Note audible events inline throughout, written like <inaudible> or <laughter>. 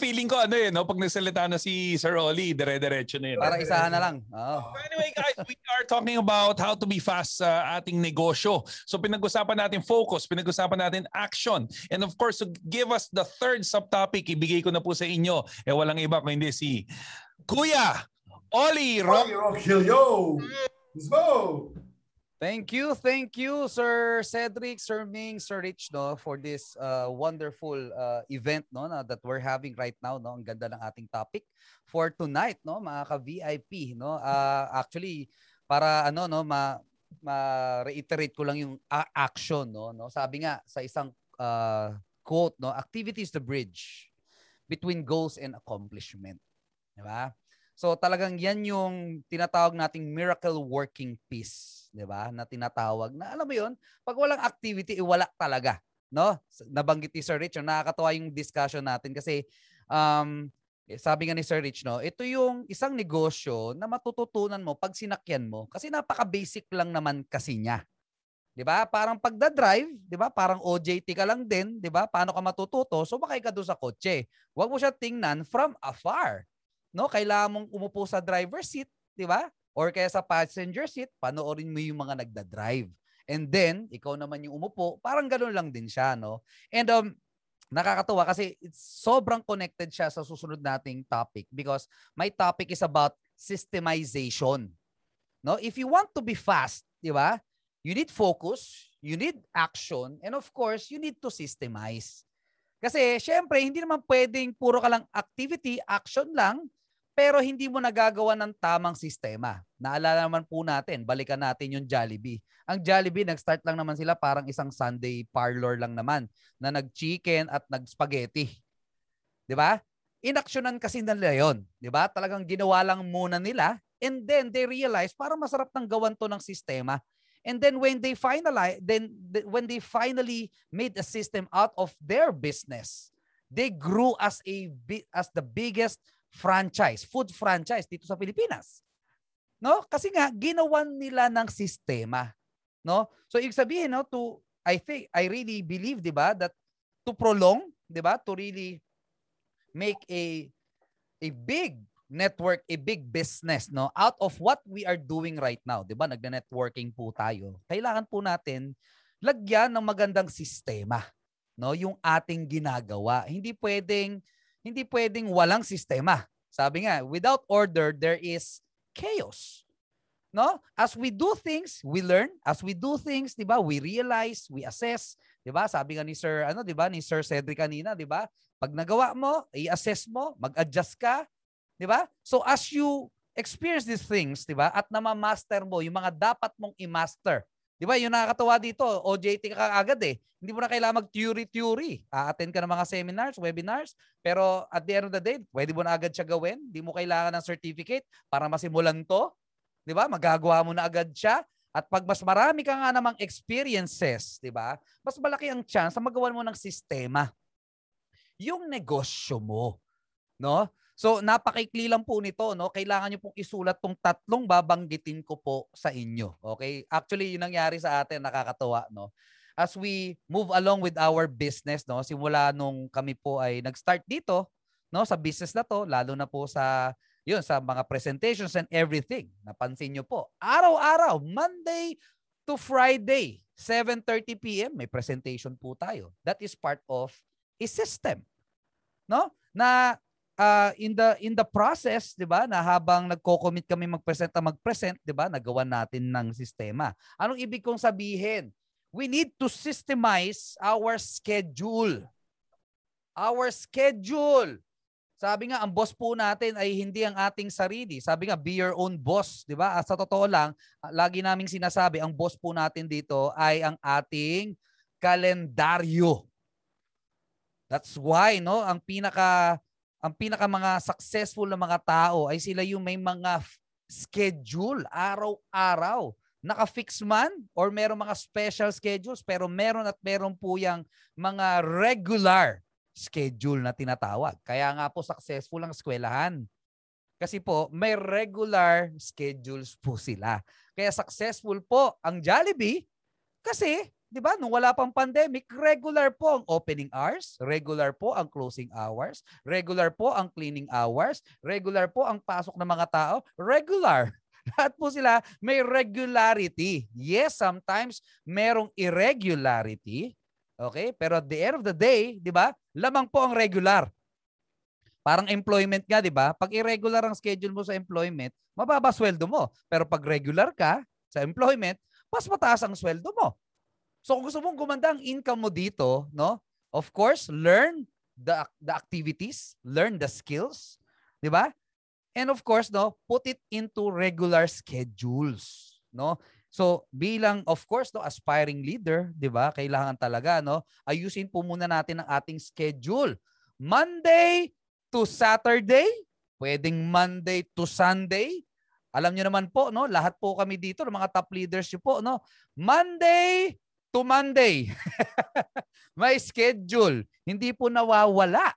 Kaka-feeling ko ano eh, no? pag nagsalita na si Sir Oli, dire-diretso na yun. Para isahan na lang. Oh. Anyway guys, we are talking about how to be fast sa ating negosyo. So pinag-usapan natin focus, pinag-usapan natin action. And of course, to give us the third subtopic, ibigay ko na po sa inyo. Eh walang iba kundi si Kuya Oli Rock. Oli Rockilio! Let's go! Thank you, thank you, Sir Cedric, Sir Ming, Sir Rich, no, for this uh, wonderful uh, event, no, na, that we're having right now, no. Ang ganda ng ating topic for tonight, no, mga ka-VIP, no. Uh, actually, para ano, no, ma ma-reiterate ko lang yung action, no, no. Sabi nga sa isang uh, quote, no, activity is the bridge between goals and accomplishment. Di ba? So talagang yan yung tinatawag nating miracle working piece, 'di ba? Na tinatawag na alam mo 'yon, pag walang activity, eh, wala talaga, no? Nabanggit ni Sir Rich, nakakatawa yung discussion natin kasi um eh, sabi nga ni Sir Rich, no, ito yung isang negosyo na matututunan mo pag sinakyan mo kasi napaka-basic lang naman kasi niya. 'Di ba? Parang pagda-drive, 'di ba? Parang OJT ka lang din, 'di ba? Paano ka matututo? Sumakay ka doon sa kotse. Huwag mo siya tingnan from afar no? Kailangan mong umupo sa driver seat, 'di ba? Or kaya sa passenger seat, panoorin mo yung mga nagda-drive. And then, ikaw naman yung umupo, parang ganoon lang din siya, no? And um nakakatuwa kasi it's sobrang connected siya sa susunod nating topic because my topic is about systemization. No? If you want to be fast, 'di ba? You need focus, you need action, and of course, you need to systemize. Kasi syempre, hindi naman pwedeng puro ka lang activity, action lang, pero hindi mo nagagawa ng tamang sistema. Naalala naman po natin, balikan natin yung Jollibee. Ang Jollibee, nag-start lang naman sila parang isang Sunday parlor lang naman na nag-chicken at nag-spaghetti. 'Di ba? Inaksyonan kasi nila 'yon, 'di ba? Talagang ginawa lang muna nila and then they realize para masarap nang gawan to ng sistema. And then when they finalize then when they finally made a system out of their business, they grew as a as the biggest franchise, food franchise dito sa Pilipinas. No? Kasi nga ginawan nila ng sistema, no? So ibig sabihin no to I think I really believe 'di ba that to prolong, 'di ba? To really make a a big network, a big business, no? Out of what we are doing right now, 'di ba? Nagne-networking po tayo. Kailangan po natin lagyan ng magandang sistema, no? Yung ating ginagawa. Hindi pwedeng hindi pwedeng walang sistema. Sabi nga, without order, there is chaos. No? As we do things, we learn. As we do things, 'di ba? We realize, we assess, 'di ba? Sabi nga ni Sir ano, 'di ba? Ni Sir Cedric kanina, 'di ba? Pag nagawa mo, i-assess mo, mag-adjust ka, 'di ba? So as you experience these things, 'di ba? At na-master mo yung mga dapat mong i-master. 'Di ba? Yung nakakatawa dito, OJT ka agad eh. Hindi mo na kailangan mag-theory-theory. A-attend ka ng mga seminars, webinars, pero at the end of the day, pwede mo na agad siya gawin. Hindi mo kailangan ng certificate para masimulan to. 'Di ba? Magagawa mo na agad siya. At pag mas marami ka nga namang experiences, 'di ba? Mas malaki ang chance na magawa mo ng sistema yung negosyo mo, no? So napakaikli lang po nito, no? Kailangan niyo pong isulat tong tatlong babanggitin ko po sa inyo. Okay? Actually, yun nangyari sa atin, nakakatuwa, no? As we move along with our business, no? Simula nung kami po ay nag-start dito, no, sa business na to, lalo na po sa yun sa mga presentations and everything. Napansin niyo po, araw-araw, Monday to Friday, 7:30 PM may presentation po tayo. That is part of a system. No? Na uh, in the in the process, 'di ba, na habang nagko-commit kami mag-present na mag-present, 'di ba, nagawa natin ng sistema. Anong ibig kong sabihin? We need to systemize our schedule. Our schedule. Sabi nga, ang boss po natin ay hindi ang ating sarili. Sabi nga, be your own boss. Di ba? Sa totoo lang, lagi naming sinasabi, ang boss po natin dito ay ang ating kalendaryo. That's why, no, ang pinaka ang pinaka mga successful na mga tao ay sila yung may mga schedule araw-araw. Naka-fix man or meron mga special schedules pero meron at meron po yung mga regular schedule na tinatawag. Kaya nga po successful ang eskwelahan. Kasi po may regular schedules po sila. Kaya successful po ang Jollibee kasi 'di ba? Nung wala pang pandemic, regular po ang opening hours, regular po ang closing hours, regular po ang cleaning hours, regular po ang pasok ng mga tao, regular. <laughs> Lahat po sila may regularity. Yes, sometimes merong irregularity. Okay? Pero at the end of the day, 'di ba? Lamang po ang regular. Parang employment nga, 'di ba? Pag irregular ang schedule mo sa employment, mababa sweldo mo. Pero pag regular ka sa employment, mas mataas ang sweldo mo. So kung gusto mong gumanda ang income mo dito, no? Of course, learn the the activities, learn the skills, 'di ba? And of course, no, put it into regular schedules, no? So bilang of course no aspiring leader, 'di ba? Kailangan talaga no ayusin po muna natin ang ating schedule. Monday to Saturday, pwedeng Monday to Sunday. Alam niyo naman po no, lahat po kami dito mga top leaders niyo po no. Monday to Monday. <laughs> May schedule. Hindi po nawawala.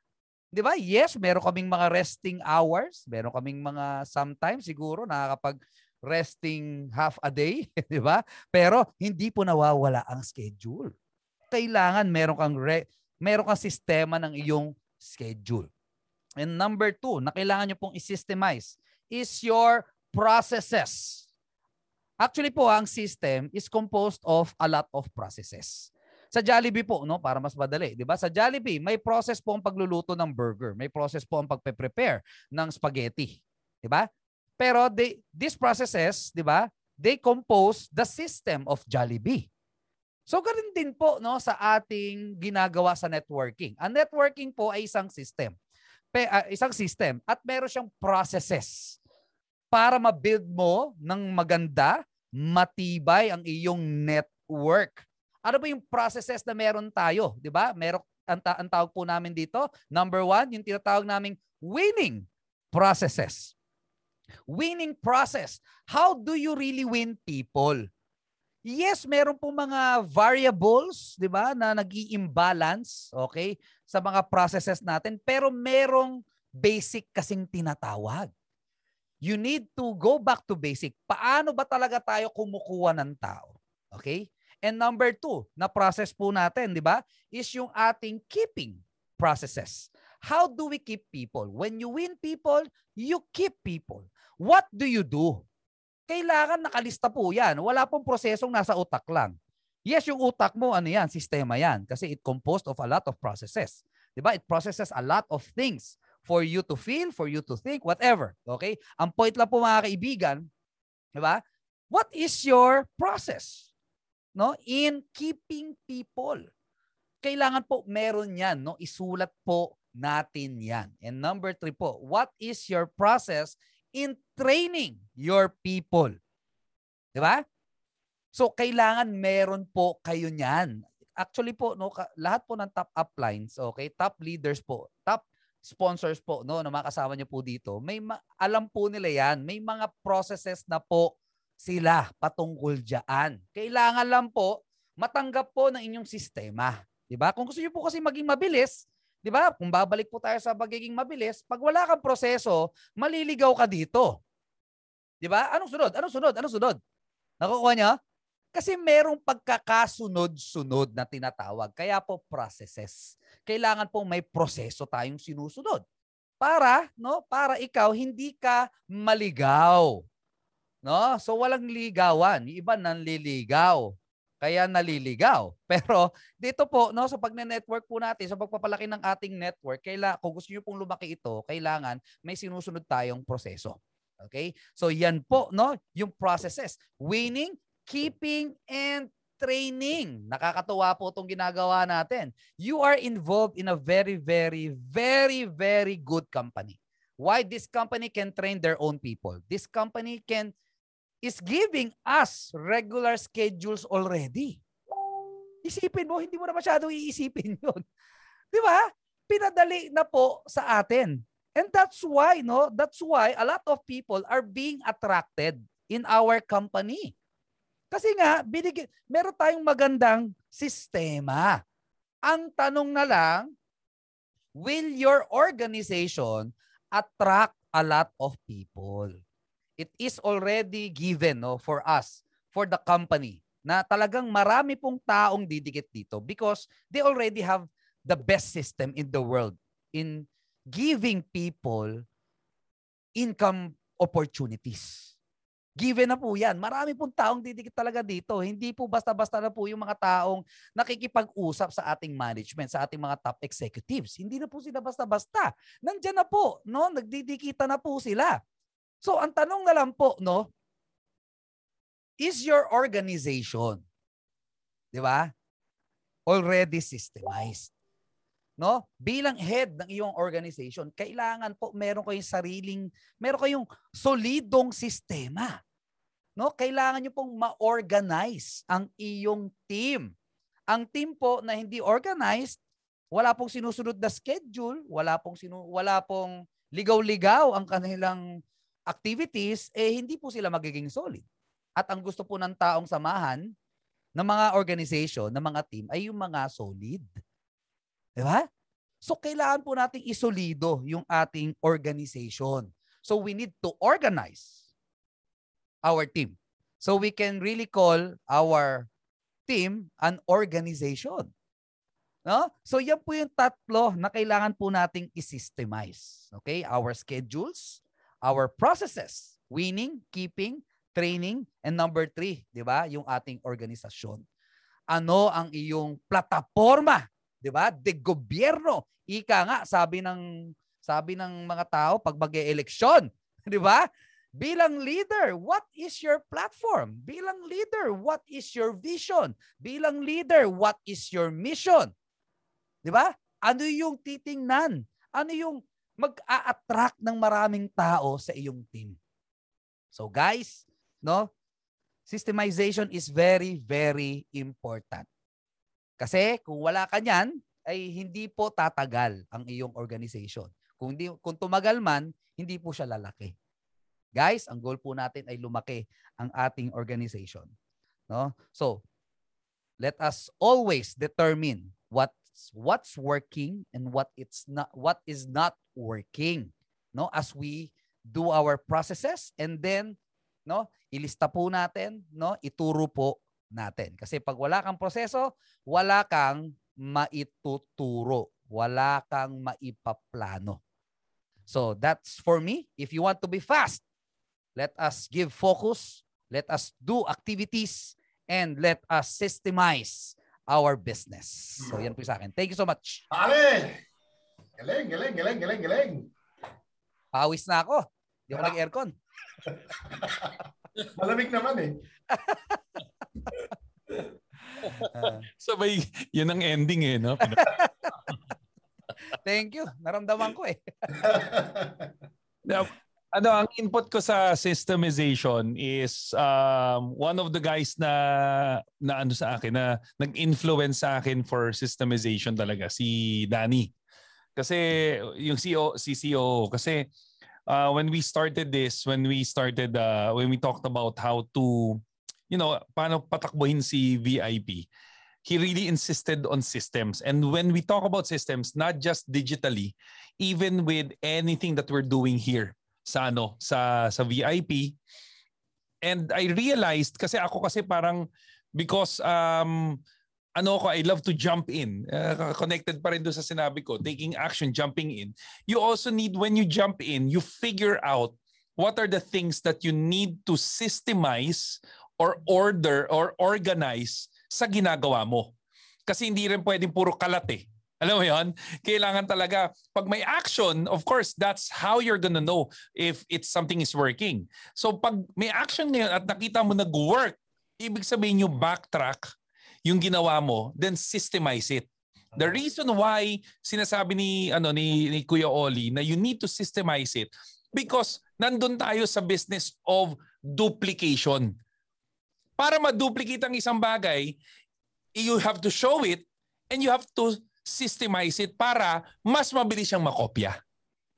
'Di ba? Yes, meron kaming mga resting hours, meron kaming mga sometimes siguro nakakapag resting half a day, <laughs> 'di ba? Pero hindi po nawawala ang schedule. Kailangan meron kang re- meron kang sistema ng iyong schedule. And number two, na kailangan nyo pong i-systemize is your processes. Actually po, ang system is composed of a lot of processes. Sa Jollibee po, no, para mas madali, 'di ba? Sa Jollibee, may process po ang pagluluto ng burger, may process po ang pagpe-prepare ng spaghetti, 'di ba? Pero they, these processes, 'di ba? They compose the system of Jollibee. So ganun din po no sa ating ginagawa sa networking. Ang networking po ay isang system. Pe, uh, isang system at meron siyang processes para ma-build mo ng maganda, matibay ang iyong network. Ano ba yung processes na meron tayo? Di ba? Meron, ang, ta- ang tawag po namin dito, number one, yung tinatawag naming winning processes. Winning process. How do you really win people? Yes, meron po mga variables, 'di ba, na nag-i-imbalance, okay, sa mga processes natin, pero merong basic kasing tinatawag. You need to go back to basic. Paano ba talaga tayo kumukuha ng tao? Okay? And number two, na process po natin, di ba, is yung ating keeping processes. How do we keep people? When you win people, you keep people. What do you do? Kailangan nakalista po yan. Wala pong prosesong nasa utak lang. Yes, yung utak mo, ano yan, sistema yan. Kasi it composed of a lot of processes. Di ba? It processes a lot of things for you to feel, for you to think, whatever. Okay? Ang point lang po mga kaibigan, di ba? What is your process? no in keeping people kailangan po meron yan no isulat po natin yan and number three po what is your process in training your people di ba so kailangan meron po kayo niyan actually po no lahat po ng top uplines okay top leaders po top sponsors po no na mga kasama niyo po dito may ma- alam po nila yan may mga processes na po sila patungkol diyan. Kailangan lang po matanggap po ng inyong sistema. 'Di ba? Kung gusto niyo po kasi maging mabilis, 'di ba? Kung babalik po tayo sa pagiging mabilis, pag wala kang proseso, maliligaw ka dito. 'Di ba? Anong sunod? Anong sunod? Anong sunod? Nakukuha niyo? Kasi merong pagkakasunod-sunod na tinatawag. Kaya po processes. Kailangan po may proseso tayong sinusunod. Para, no, para ikaw hindi ka maligaw. No? So walang ligawan. Yung iba nanliligaw. Kaya naliligaw. <laughs> Pero dito po, no, sa pagne-network po natin, sa pagpapalaki ng ating network, kaila, kung gusto niyo pong lumaki ito, kailangan may sinusunod tayong proseso. Okay? So yan po, no, yung processes. Winning, keeping, and training. Nakakatuwa po itong ginagawa natin. You are involved in a very, very, very, very good company. Why this company can train their own people? This company can is giving us regular schedules already. Isipin mo, hindi mo na masyado iisipin <laughs> yun. Di ba? Pinadali na po sa atin. And that's why, no? That's why a lot of people are being attracted in our company. Kasi nga, binig- meron tayong magandang sistema. Ang tanong na lang, will your organization attract a lot of people? it is already given no for us for the company na talagang marami pong taong didikit dito because they already have the best system in the world in giving people income opportunities. Given na po yan. Marami pong taong didikit talaga dito. Hindi po basta-basta na po yung mga taong nakikipag-usap sa ating management, sa ating mga top executives. Hindi na po sila basta-basta. Nandiyan na po, no? Nagdidikita na po sila. So, ang tanong na lang po, no? Is your organization, di ba? Already systemized no? Bilang head ng iyong organization, kailangan po meron kayong sariling, meron kayong solidong sistema. No? Kailangan niyo pong ma-organize ang iyong team. Ang team po na hindi organized, wala pong sinusunod na schedule, wala pong sinu wala pong ligaw-ligaw ang kanilang activities, eh hindi po sila magiging solid. At ang gusto po ng taong samahan ng mga organization, ng mga team ay yung mga solid. Di ba? So kailangan po nating isolido yung ating organization. So we need to organize our team. So we can really call our team an organization. No? So yan po yung tatlo na kailangan po nating i-systemize. Okay? Our schedules, our processes, winning, keeping, training, and number three, di ba? Yung ating organisasyon. Ano ang iyong plataforma 'di ba? De gobyerno. Ika nga sabi ng sabi ng mga tao pag mag-eleksyon, <laughs> 'di ba? Bilang leader, what is your platform? Bilang leader, what is your vision? Bilang leader, what is your mission? 'Di ba? Ano yung titingnan? Ano yung mag-a-attract ng maraming tao sa iyong team? So guys, no? Systemization is very very important. Kasi kung wala ka niyan, ay hindi po tatagal ang iyong organization. Kung, di, kung tumagal man, hindi po siya lalaki. Guys, ang goal po natin ay lumaki ang ating organization. No? So, let us always determine what's what's working and what it's not what is not working. No? As we do our processes and then no, ilista po natin, no? Ituro po natin. Kasi pag wala kang proseso, wala kang maituturo. Wala kang maipaplano. So that's for me. If you want to be fast, let us give focus, let us do activities, and let us systemize our business. So yan po sa akin. Thank you so much. Pare! Galing, galing, galing, galing, galing. Pawis na ako. Di ako nag-aircon. <laughs> Malamig naman eh. <laughs> Sabay, yun ang ending eh, no? <laughs> Thank you. Naramdaman ko eh. Now, ano, ang input ko sa systemization is um, one of the guys na na ano sa akin na nag-influence sa akin for systemization talaga si Danny. Kasi yung CEO si CEO kasi uh, when we started this, when we started uh, when we talked about how to you know, paano patakbuhin si VIP, he really insisted on systems. And when we talk about systems, not just digitally, even with anything that we're doing here sa ano, sa sa VIP. And I realized kasi ako kasi parang because um ano ko, I love to jump in. Uh, connected pa rin doon sa sinabi ko, taking action, jumping in. You also need, when you jump in, you figure out what are the things that you need to systemize or order or organize sa ginagawa mo. Kasi hindi rin pwedeng puro kalat eh. Alam mo yon? Kailangan talaga, pag may action, of course, that's how you're gonna know if it's something is working. So pag may action ngayon at nakita mo nag-work, ibig sabihin yung backtrack yung ginawa mo, then systemize it. The reason why sinasabi ni ano ni, ni Kuya Oli na you need to systemize it because nandun tayo sa business of duplication para ma-duplicate ang isang bagay, you have to show it and you have to systemize it para mas mabilis siyang makopya.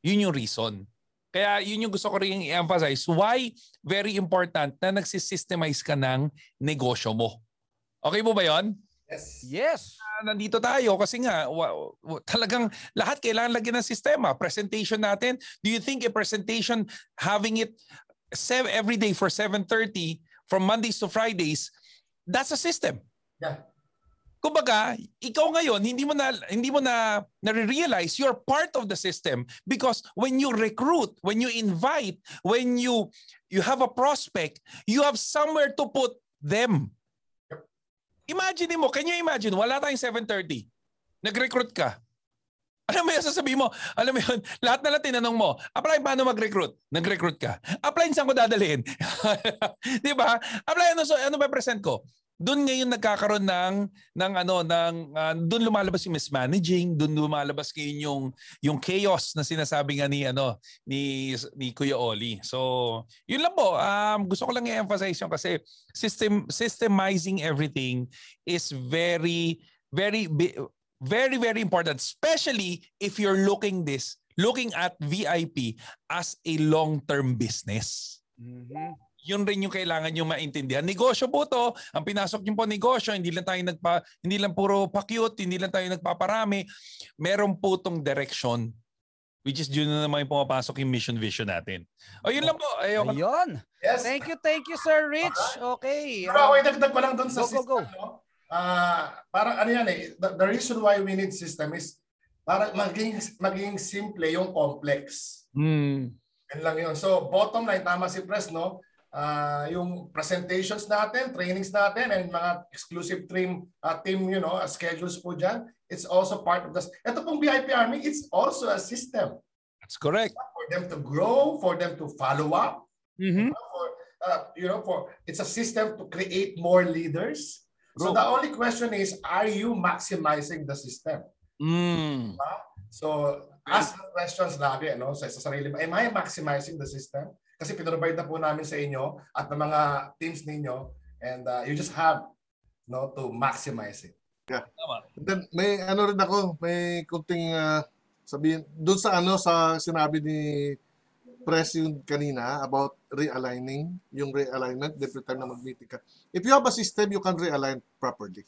Yun yung reason. Kaya yun yung gusto ko rin i-emphasize. Why very important na nagsisystemize ka ng negosyo mo. Okay mo ba yon? Yes. Yes. Uh, nandito tayo kasi nga wa, wa, talagang lahat kailangan lagyan ng sistema. Presentation natin, do you think a presentation having it sev- every day for 7.30 from Mondays to Fridays, That's a system. Yeah. Kumbaga, ikaw ngayon hindi mo na hindi mo na na-realize you're part of the system because when you recruit, when you invite, when you you have a prospect, you have somewhere to put them. Imagine mo, can you imagine, wala tayong 7.30. Nag-recruit ka. Alam mo yung sasabihin mo, alam mo yun, <laughs> lahat na lang tinanong mo, apply paano mag-recruit? Nag-recruit ka. Apply saan ko dadalhin? <laughs> Di ba? Apply ano, so, ano ba present ko? Doon ngayon nagkakaroon ng ng ano ng uh, doon lumalabas yung mismanaging, doon lumalabas ngayon yung yung chaos na sinasabi nga ni ano ni ni Kuya Oli. So, yun lang po. Um, gusto ko lang i-emphasize yung kasi system systemizing everything is very very very very important especially if you're looking this looking at VIP as a long-term business. Mhm yun rin yung kailangan nyo maintindihan. Negosyo po to. Ang pinasok nyo po negosyo, hindi lang tayo nagpa, hindi lang puro pa-cute, hindi lang tayo nagpaparami. Meron po tong direction which is yun na naman yung pumapasok yung mission vision natin. O yun lang po. Ayoko. Ayun. Yes. Thank you, thank you, Sir Rich. Okay. Pero ako idagdag pa lang doon sa Go, go, system. go. No? Ah, parang ano yan eh, the, the reason why we need system is para maging maging simple yung complex. Hmm. Yan lang yun. So bottom line, tama si Press, no? Ah, yung presentations natin, trainings natin, and mga exclusive team, uh, team you know, uh, schedules po dyan, it's also part of this. Ito pong VIP Army, it's also a system That's correct. for them to grow, for them to follow up, Mm-hmm. for uh, you know for it's a system to create more leaders so Bro. the only question is are you maximizing the system Mm. so ask the questions lagi ano sa, sa sarili mo am I maximizing the system kasi pinrovide na po namin sa inyo at ng mga teams ninyo and uh, you just have no to maximize it Then may ano rin ako, may kunting ah, sabihin doon sa ano sa sinabi ni press yung kanina about realigning, yung realignment every time na mag-meeting ka. If you have a system, you can realign properly.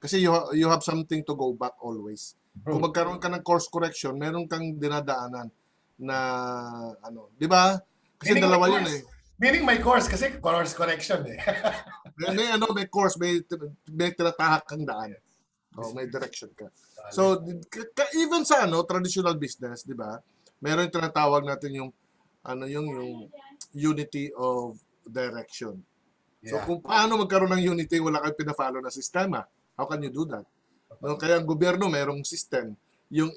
Kasi you, ha- you have something to go back always. Kung magkaroon ka ng course correction, meron kang dinadaanan na ano, 'di ba? Kasi Meaning dalawa may yun eh. meaning my course kasi course correction eh <laughs> May, may ano, may course, may may tinatahak kang daan. Oh, may direction ka. So, even sa ano, traditional business, di ba? Meron yung tinatawag natin yung ano yung yung unity of direction. So, yeah. kung paano magkaroon ng unity, wala kang pina-follow na sistema. How can you do that? No, kaya ang gobyerno merong system. Yung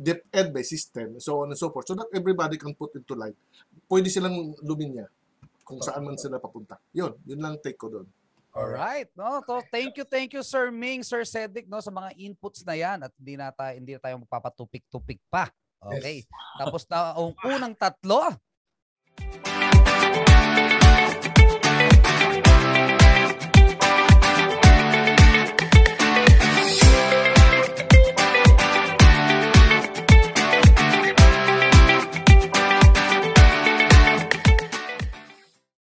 DepEd may system, so on and so forth. So that everybody can put into line. Pwede silang luminya kung saan man sila papunta. Yun, yun lang take ko doon. Alright, no? So thank you, thank you Sir Ming, Sir Cedric no sa mga inputs na 'yan at hindi na tayo hindi na tayo magpapatupik-tupik pa. Okay. Tapos na ang unang tatlo.